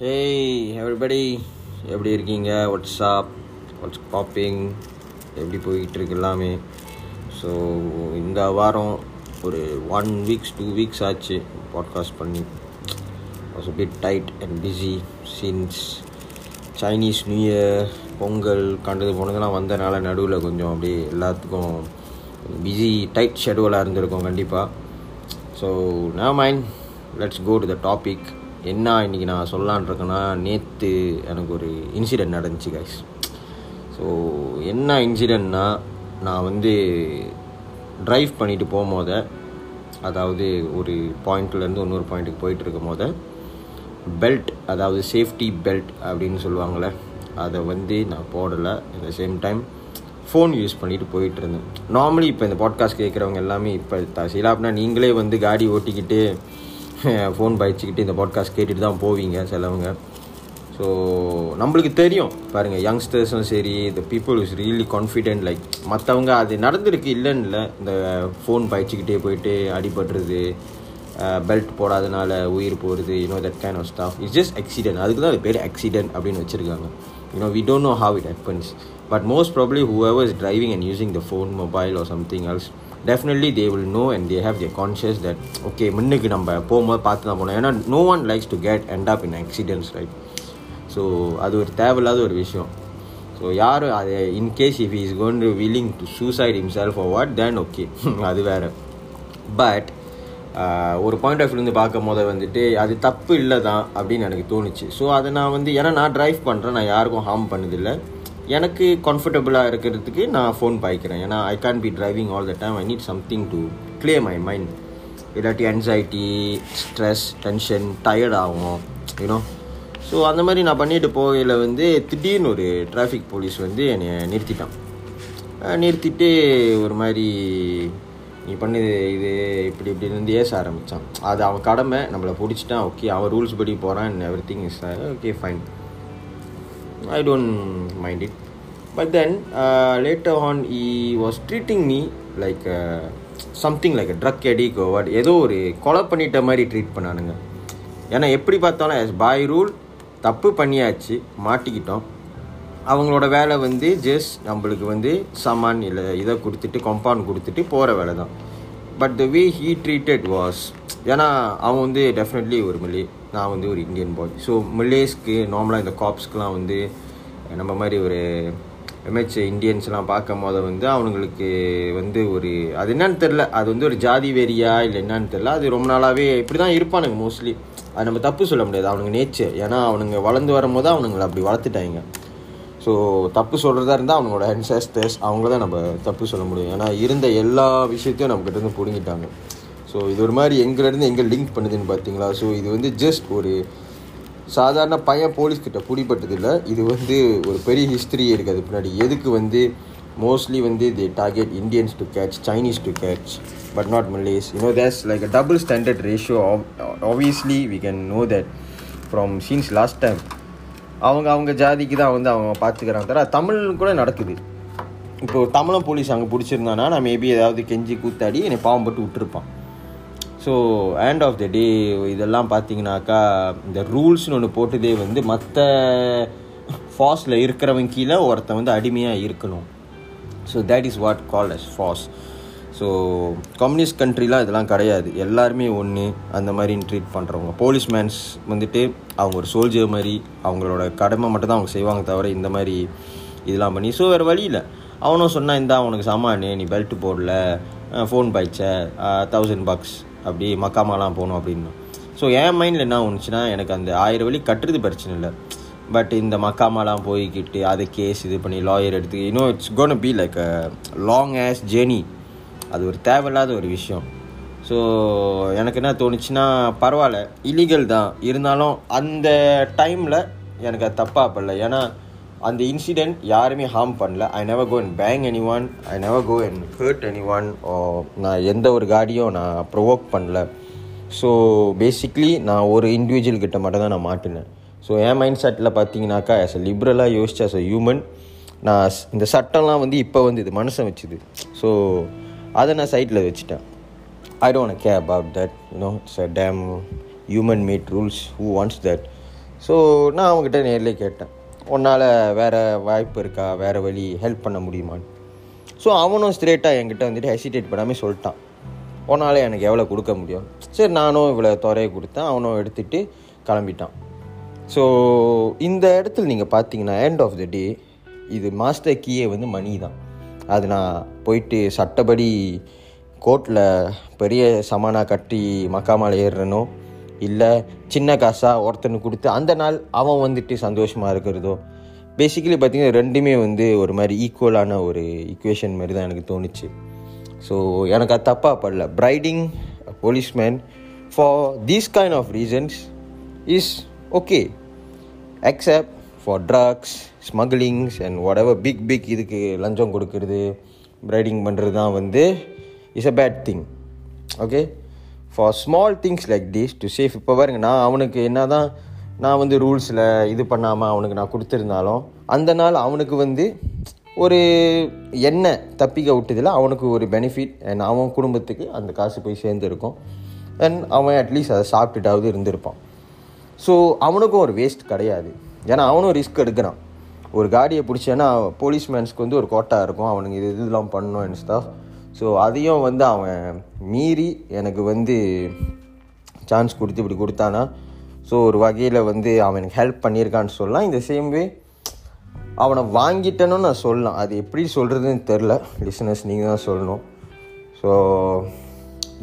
Hey everybody எப்படி இருக்கீங்க? WhatsApp watts popping எப்படி போய்கிட்டுருக்கு எல்லாமே? ஸோ இந்த வாரம் ஒரு ஒன் வீக்ஸ் டூ வீக்ஸ் ஆச்சு பாட்காஸ்ட் பண்ணி. Was bit tight and busy since Chinese new year Pongal கண்டது போனதெல்லாம் வந்தனால நடுவில் கொஞ்சம் அப்படியே எல்லாத்துக்கும் பிஸி டைட் ஷெடியூலாக இருந்திருக்கும் கண்டிப்பாக ஸோ நான் mind let's go to the topic என்ன இன்றைக்கி நான் சொல்லலான் இருக்கேன்னா நேற்று எனக்கு ஒரு இன்சிடெண்ட் நடந்துச்சு கைஸ் ஸோ என்ன இன்சிடெண்ட்னா நான் வந்து ட்ரைவ் பண்ணிட்டு போகும்போத அதாவது ஒரு பாயிண்ட்லேருந்து இன்னொரு பாயிண்ட்டுக்கு போயிட்டு இருக்கும் போத பெல்ட் அதாவது சேஃப்டி பெல்ட் அப்படின்னு சொல்லுவாங்கள்ல அதை வந்து நான் போடலை. At the same time phone use பண்ணிட்டு போயிட்டு இருந்தேன். நார்மலி இப்போ இந்த பாட்காஸ்ட் கேட்குறவங்க எல்லாமே இப்போ தசிலா அப்படின்னா நீங்களே வந்து காடி ஓட்டிக்கிட்டு ஃபோன் பாய்ச்சிக்கிட்டு இந்த பாட்காஸ்ட் கேட்டுட்டு தான் போவீங்க சிலவங்க. ஸோ நம்மளுக்கு தெரியும். பாருங்கள் யங்ஸ்டர்ஸும் சரி இந்த people is really confident like மற்றவங்க அது நடந்திருக்கு இல்லைன்னு இல்லை இந்த ஃபோன் பாய்ச்சிக்கிட்டே போயிட்டு அடிபடுறது பெல்ட் போடாதனால உயிர் போகிறது you know that kind of stuff it's just accident அதுக்கு தான் அது பேர் ஆக்சிடென்ட் அப்படின்னு வச்சுருக்காங்க. You know we don't know how it happens but most probably whoever is driving and using the phone mobile or something else definitely they will know and they have their conscious that okay முன்னுக்கு நம்ம போகும்போது பார்த்து தான் போகணும். ஏன்னா no one likes to get end up in accidents right so அது ஒரு தேவையில்லாத ஒரு விஷயம். ஸோ யார் அது in case if is gonna to willing to suicide himself oh what then okay அது வேறு. பட் ஒரு பாயிண்ட் ஆஃப் வியூலேருந்து பார்க்கும் போது வந்துட்டு அது தப்பு இல்லை தான் அப்படின்னு எனக்கு தோணுச்சு. ஸோ அதை நான் வந்து ஏன்னா நான் ட்ரைவ் பண்ணுறேன் நான் யாருக்கும் ஹார்ம் பண்ணதில்லை. எனக்கு கம்ஃபர்டபுளாக இருக்கிறதுக்கு நான் ஃபோன் பாய்க்கிறேன். ஏன்னா I can be driving all the time I need something to clear my mind இல்லாட்டி அன்சைட்டி ஸ்ட்ரெஸ் டென்ஷன் டயர்ட் ஆகும் யூனோ ஸோ அந்த மாதிரி நான் பண்ணிட்டு போகையில் வந்து திடீர்னு ஒரு டிராஃபிக் போலீஸ் வந்து என்னை நிறுத்திட்டான். நிறுத்திட்டு ஒரு மாதிரி நீ பண்ணது இது இப்படி இப்படி இருந்து ஏச ஆரம்பித்தான் அது அவன் கடமை. நம்மளை பிடிச்சிட்டான். ஓகே அவன் ரூல்ஸ் படி போகிறான் everything is okay fine I then mind it but then was on me was treating me like something like drug or what. ஏதோ ஒரு கொலை பண்ணிட்ட மாதிரி ட்ரீட் பண்ணானுங்க. ஏன்னா எப்படி பார்த்தாலும் எஸ் பாய் ரூல் தப்பு பண்ணியாச்சு மாட்டிக்கிட்டோம். அவங்களோட வேலை வந்து ஜஸ்ட் நம்மளுக்கு வந்து சாமான் இல்லை இதை கொடுத்துட்டு கம்பவுண்ட் கொடுத்துட்டு போகிற வேலை தான் but the way he treated was ஏன்னா அவன் வந்து டெஃபினெட்லி ஒரு மில்லே நான் வந்து ஒரு இந்தியன் பாய் ஸோ மில்லேஸ்க்கு நார்மலாக இந்த காப்ஸ்க்கெலாம் வந்து நம்ம மாதிரி ஒரு எம்ஹெச் இந்தியன்ஸ்லாம் பார்க்கும் போது வந்து அவனுங்களுக்கு வந்து ஒரு அது என்னன்னு தெரில அது வந்து ஒரு ஜாதி வெறியா இல்லை என்னன்னு தெரில அது ரொம்ப நாளாகவே இப்படி தான் இருப்பானுங்க மோஸ்ட்லி அது நம்ம தப்பு சொல்ல முடியாது. அவனுங்க நேச்சர் ஏன்னா அவனுங்க வளர்ந்து வரும்போது அவனுங்களை அப்படி வளர்த்துட்டாங்க. ஸோ தப்பு சொல்கிறதா இருந்தால் அவனோட அன்சஸ்டர்ஸ் அவங்கள தான் நம்ம தப்பு சொல்ல முடியும். ஏன்னா இருந்த எல்லா விஷயத்தையும் நம்மக்கிட்ட இருந்து பிடுங்கிட்டாங்க. ஸோ இது ஒரு மாதிரி எங்கேருந்து எங்கே லிங்க் பண்ணுதுன்னு பார்த்தீங்களா ஸோ இது வந்து ஜஸ்ட் ஒரு சாதாரண பையன் போலீஸ்கிட்ட பிடிப்பட்டதில்லை இது வந்து ஒரு பெரிய ஹிஸ்ட்ரி இருக்குது. அது பின்னாடி எதுக்கு வந்து மோஸ்ட்லி வந்து the target Indians to catch Chinese to catch but not Malays you know there's like a double standard ratio obviously we can know that from scenes last time அவங்க அவங்க ஜாதிக்கு தான் வந்து அவங்க பார்த்துக்கிறாங்க தர தமிழ் கூட நடக்குது. இப்போ தமிழன் போலீஸ் அங்கே பிடிச்சிருந்தானா நான் மேபி ஏதாவது கெஞ்சி கூத்தாடி என்னை பாவம் போட்டு விட்டுருப்பான். So end of the day இதெல்லாம் பார்த்தீங்கன்னாக்கா இந்த ரூல்ஸ்னு ஒன்று போட்டதே வந்து மற்ற ஃபாஸில் இருக்கிறவங்க கீழே ஒருத்தன் வந்து அடிமையாக இருக்கணும். So that is what call as fuss so communist கண்ட்ரிலாம் இதெல்லாம் கிடையாது. எல்லாருமே ஒன்று அந்த மாதிரி ட்ரீட் பண்ணுறவங்க போலீஸ்மேன்ஸ் வந்துட்டு அவங்க ஒரு சோல்ஜர் மாதிரி அவங்களோட கடமை மட்டும் தான் அவங்க செய்வாங்க தவிர இந்த மாதிரி இதெல்லாம் பண்ணி ஸோ வேறு வழி இல்லை. அவனும் சொன்னால் இந்தா அவனுக்கு சாமானு நீ பெல்ட் போடல ஃபோன் பாய்ச்ச தௌசண்ட் பாக்ஸ் அப்படி மக்காமாலாம் போகணும் அப்படின்னு. ஸோ என் மைண்டில் என்ன ஒன்றுச்சுன்னா எனக்கு அந்த ஆயிரம் வழி கட்டுறது பிரச்சனை இல்லை. பட் இந்த மக்காமாலாம் போய்கிட்டு அதை கேஸ் இது பண்ணி லாயர் எடுத்து இன்னும் it's gonna be like long as journey அது ஒரு தேவையில்லாத ஒரு விஷயம். ஸோ எனக்கு என்ன தோணுச்சுன்னா பரவாயில்ல. இல்லீகல் தான். இருந்தாலும் அந்த டைமில் எனக்கு அது தப்பாக படல ஏன்னா அந்த இன்சிடெண்ட் யாருமே ஹார்ம் பண்ணல. I never go and bang anyone I never go and hurt anyone நான் எந்த ஒரு காடியும் நான் ப்ரொவோக் பண்ணல. ஸோ பேசிக்லி நான் ஒரு இண்டிவிஜுவல் கிட்ட மட்டும் தான் நான் மாட்டினேன். ஸோ என் மைண்ட் செட்டில் பார்த்தீங்கன்னாக்கா ஆஸ் அ லிபரலாக யோசிச்சு ஆஸ் அ ஹியூமன் நான் இந்த சட்டம்லாம் வந்து இப்போ வந்து இது மனசை வச்சுது. ஸோ அதை நான் சைட்டில் வச்சுட்டேன். I don't care about that you know it's a damn human made rules who wants that so நான் அவங்ககிட்ட நேர்லேயே கேட்டேன். உன்னால் வேறு வாய்ப்பு இருக்கா? வேறு வழி ஹெல்ப் பண்ண முடியுமான்னு. ஸோ அவனும் ஸ்ட்ரேட்டாக என்கிட்ட வந்துட்டு ஹெசிடேட் பண்ணாமல் சொல்லிட்டான். உன்னால் எனக்கு எவ்வளோ கொடுக்க முடியும்? சரி நானும் இவ்வளோ துறையை கொடுத்தேன். அவனும் எடுத்துகிட்டு கிளம்பிட்டான். ஸோ இந்த இடத்துல நீங்கள் பார்த்தீங்கன்னா எண்ட் ஆஃப் த டே இது மாஸ்டர் கீயே வந்து மணி தான். அது நான் போயிட்டு சட்டப்படி கோர்ட்டில் பெரிய சமானாக கட்டி மக்காமல் ஏறுறனோ இல்லை சின்ன காசாக ஒருத்தனுக்கு கொடுத்து அந்த நாள் அவன் வந்துட்டு சந்தோஷமாக இருக்கிறதோ பேசிக்கலி பார்த்திங்கன்னா ரெண்டுமே வந்து ஒரு மாதிரி ஈக்குவலான ஒரு ஈக்குவேஷன் மாதிரி தான் எனக்கு தோணுச்சு. ஸோ எனக்கு அது தப்பாக படல. Bribing policeman for these kind of reasons is okay accept for drugs smugglings and whatever big big இதுக்கு லஞ்சம் கொடுக்கறது ப்ரைடிங் பண்ணுறது தான் வந்து is a bad thing okay for small things like this to safe இப்போ பாருங்க நான் அவனுக்கு என்ன தான் நான் வந்து ரூல்ஸில் இது பண்ணாமல் அவனுக்கு நான் கொடுத்துருந்தாலும் அந்த நாள் அவனுக்கு வந்து ஒரு எண்ணெய் தப்பிக்க விட்டதில் அவனுக்கு ஒரு பெனிஃபிட் அண்ட் அவன் குடும்பத்துக்கு அந்த காசு போய் சேர்ந்துருக்கும். அண்ட் அவன் அட்லீஸ்ட் அதை சாப்பிட்டுட்டாவது இருந்திருப்பான். ஸோ அவனுக்கும் ஒரு வேஸ்ட் கிடையாது. ஏன்னா அவனும் ரிஸ்க் எடுக்கிறான். ஒரு காடியை பிடிச்சேன்னா போலீஸ்மேன்ஸ்க்கு வந்து ஒரு கோட்டா இருக்கும். அவனுக்கு இது இதெல்லாம் பண்ணணும் அண்ட் ஸ்டாஃப் ஸோ அதையும் வந்து அவன் மீறி எனக்கு வந்து சான்ஸ் கொடுத்து இப்படி கொடுத்தானா. ஸோ ஒரு வகையில் வந்து அவனுக்கு ஹெல்ப் பண்ணியிருக்கான்னு சொல்லலாம். இந்த சேம் வே அவனை வாங்கிட்டேன்னு நான் சொல்லலாம். அது எப்படி சொல்கிறதுன்னு தெரில லிசனர்ஸ் நீங்கள் தான் சொல்லணும். So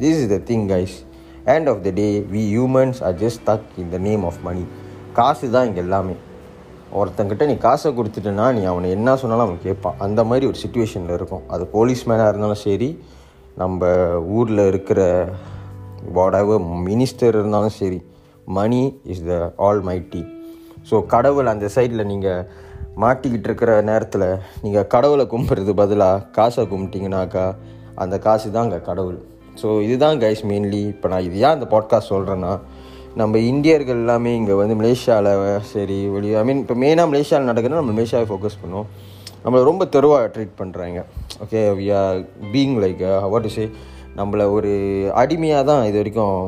this is the thing guys end of the day we humans are just stuck in the name of money காசு தான் இங்கே எல்லாமே. ஒருத்தங்கிட்ட நீ காசை கொடுத்துட்டேன்னா நீ அவனை என்ன சொன்னாலும் அவன் கேட்பான். அந்த மாதிரி ஒரு சுச்சுவேஷனில் இருக்கும். அது போலீஸ் மேனாக இருந்தாலும் சரி நம்ம ஊரில் இருக்கிற வாடவர் மினிஸ்டர் இருந்தாலும் சரி money is the almighty so கடவுள் அந்த சைடில் நீங்கள் மாட்டிக்கிட்டு இருக்கிற நேரத்தில் நீங்கள் கடவுளை கும்பிட்றது பதிலாக காசை கும்பிட்டிங்கனாக்கா அந்த காசு தான் அங்கே கடவுள் ஸோ இதுதான் கைஸ் மெயின்லி இப்போ நான் இது ஏன் அந்த பாட்காஸ்ட் சொல்கிறேன்னா நம்ம இந்தியர்கள் எல்லாமே இங்கே வந்து மலேசியாவில் சரி வெளியே ஐ மீன் இப்போ மெயினாக மலேசியாவில் நடக்குதுன்னா நம்ம மலேசியாவை ஃபோக்கஸ் பண்ணுவோம். நம்மளை ரொம்ப தெருவாக ட்ரீட் பண்ணுறாங்க okay we are being like what say நம்மளை ஒரு அடிமையாக தான் இது வரைக்கும்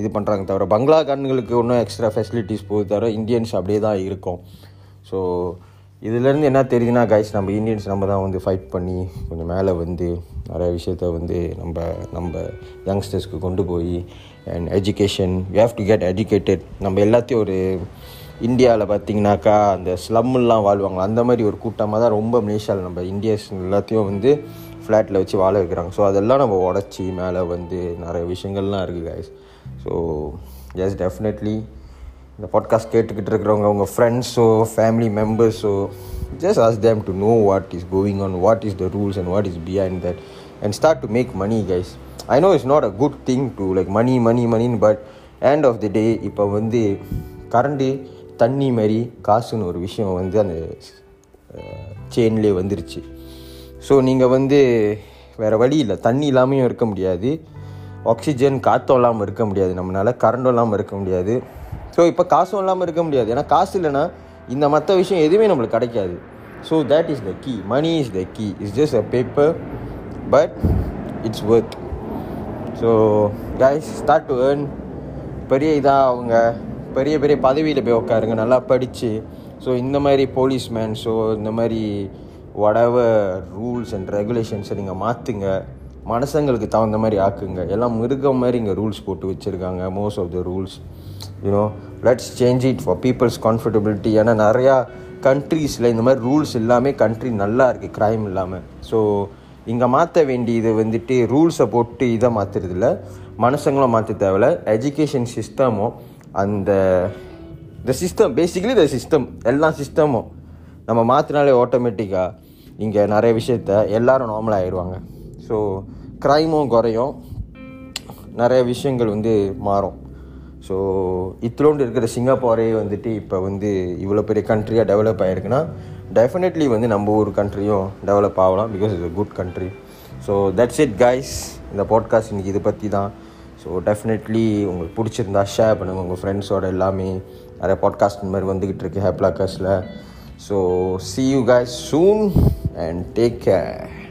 இது பண்ணுறாங்க தவிர பங்களா கண்களுக்கு ஒன்றும் எக்ஸ்ட்ரா ஃபெசிலிட்டிஸ் போது தவிர இந்தியன்ஸ் அப்படியே தான் இருக்கும். ஸோ இதுலேருந்து என்ன தெரியுதுன்னா கைஸ் நம்ம இந்தியன்ஸ் நம்ம தான் வந்து ஃபைட் பண்ணி கொஞ்சம் மேலே வந்து நிறைய விஷயத்த வந்து நம்ம நம்ம யங்ஸ்டர்ஸ்க்கு கொண்டு போய் and education we have to get educated நம்ம எல்லாத்தையும் ஒரு இந்தியாவில் பார்த்திங்கனாக்கா அந்த ஸ்லம்லாம் வாழ்வாங்க அந்த மாதிரி ஒரு கூட்டமாக தான் ரொம்ப மலேசியாவில் நம்ம இந்தியஸ் எல்லாத்தையும் வந்து ஃப்ளாட்டில் வச்சு வாழ வைக்கிறாங்க. ஸோ அதெல்லாம் நம்ம உடச்சி மேலே வந்து நிறைய விஷயங்கள்லாம் இருக்குது கைஸ் ஸோ எஸ் டெஃபினெட்லி இந்த பாட்காஸ்ட் கேட்டுக்கிட்டு இருக்கிறவங்க உங்கள் ஃப்ரெண்ட்ஸோ family மெம்பர்ஸோ just ask them to know what is going on what is the rules and what is behind that and start to make money guys I know it's not a good thing to like money money மணின்னு but end of the day இப்போ வந்து current தண்ணி மாதிரி காசுன்னு ஒரு விஷயம் வந்து அந்த செயின்லேயே வந்துருச்சு. ஸோ நீங்கள் வந்து வேறு வழி இல்லை. தண்ணி இல்லாமையும் இருக்க முடியாது. ஆக்சிஜன் காற்றும் இல்லாமல் இருக்க முடியாது. நம்மளால் கரண்டும் இல்லாமல் இருக்க முடியாது. ஸோ இப்போ காசும் இல்லாமல் இருக்க முடியாது. ஏன்னா காசு இல்லைன்னா இந்த மற்ற விஷயம் எதுவுமே நம்மளுக்கு கிடைக்காது. So that is the key money is the key it's just a paper but it's worth so guys start to earn பெரிய இதாக அவங்க பெரிய பெரிய பதவியில் போய் உட்காருங்க. நல்லா படித்து ஸோ இந்த மாதிரி போலீஸ்மேன் ஸோ இந்த மாதிரி whatever ரூல்ஸ் அண்ட் ரெகுலேஷன்ஸை நீங்கள் மாற்றுங்க மனசங்களுக்கு தகுந்த மாதிரி ஆக்குங்க. எல்லாம் மிருகம் மாதிரி இங்கே ரூல்ஸ் போட்டு வச்சுருக்காங்க. Most of the rules you know let's change it for peoples comfortability ஏன்னா நிறையா கண்ட்ரீஸில் இந்த மாதிரி ரூல்ஸ் எல்லாமே கண்ட்ரி நல்லா இருக்குது க்ரைம் இல்லாமல் ஸோ இங்கே மாற்ற வேண்டியது வந்துட்டு ரூல்ஸை போட்டு இதை மாற்றுறதில்ல மனுஷங்களும் மாற்ற தேவையில்ல. எஜுகேஷன் சிஸ்டமும் அந்த the system basically the system எல்லா சிஸ்டமும் நம்ம மாற்றினாலே ஆட்டோமேட்டிக்காக இங்கே நிறைய விஷயத்த எல்லாரும் நார்மலாக ஆயிடுவாங்க. ஸோ க்ரைமும் குறையும். நிறைய விஷயங்கள் வந்து மாறும். ஸோ இத்திலோண்டு இருக்கிற சிங்கப்பூரே வந்துட்டு இப்போ வந்து இவ்வளோ பெரிய கண்ட்ரியாக டெவலப் ஆகிருக்குன்னா டெஃபினெட்லி வந்து நம்ம ஊர் கண்ட்ரியும் டெவலப் ஆகலாம் because it's a good country so that's it guys இந்த பாட்காஸ்ட் இன்றைக்கி இதை பற்றி தான். ஸோ டெஃபினெட்லி உங்களுக்கு பிடிச்சிருந்தா ஷேர் பண்ணுங்கள் உங்கள் ஃப்ரெண்ட்ஸோட எல்லாமே. நிறைய பாட்காஸ்ட் இந்த மாதிரி வந்துக்கிட்டு இருக்கு ஹேப்லாக்கர்ஸில் so see you guys soon and take care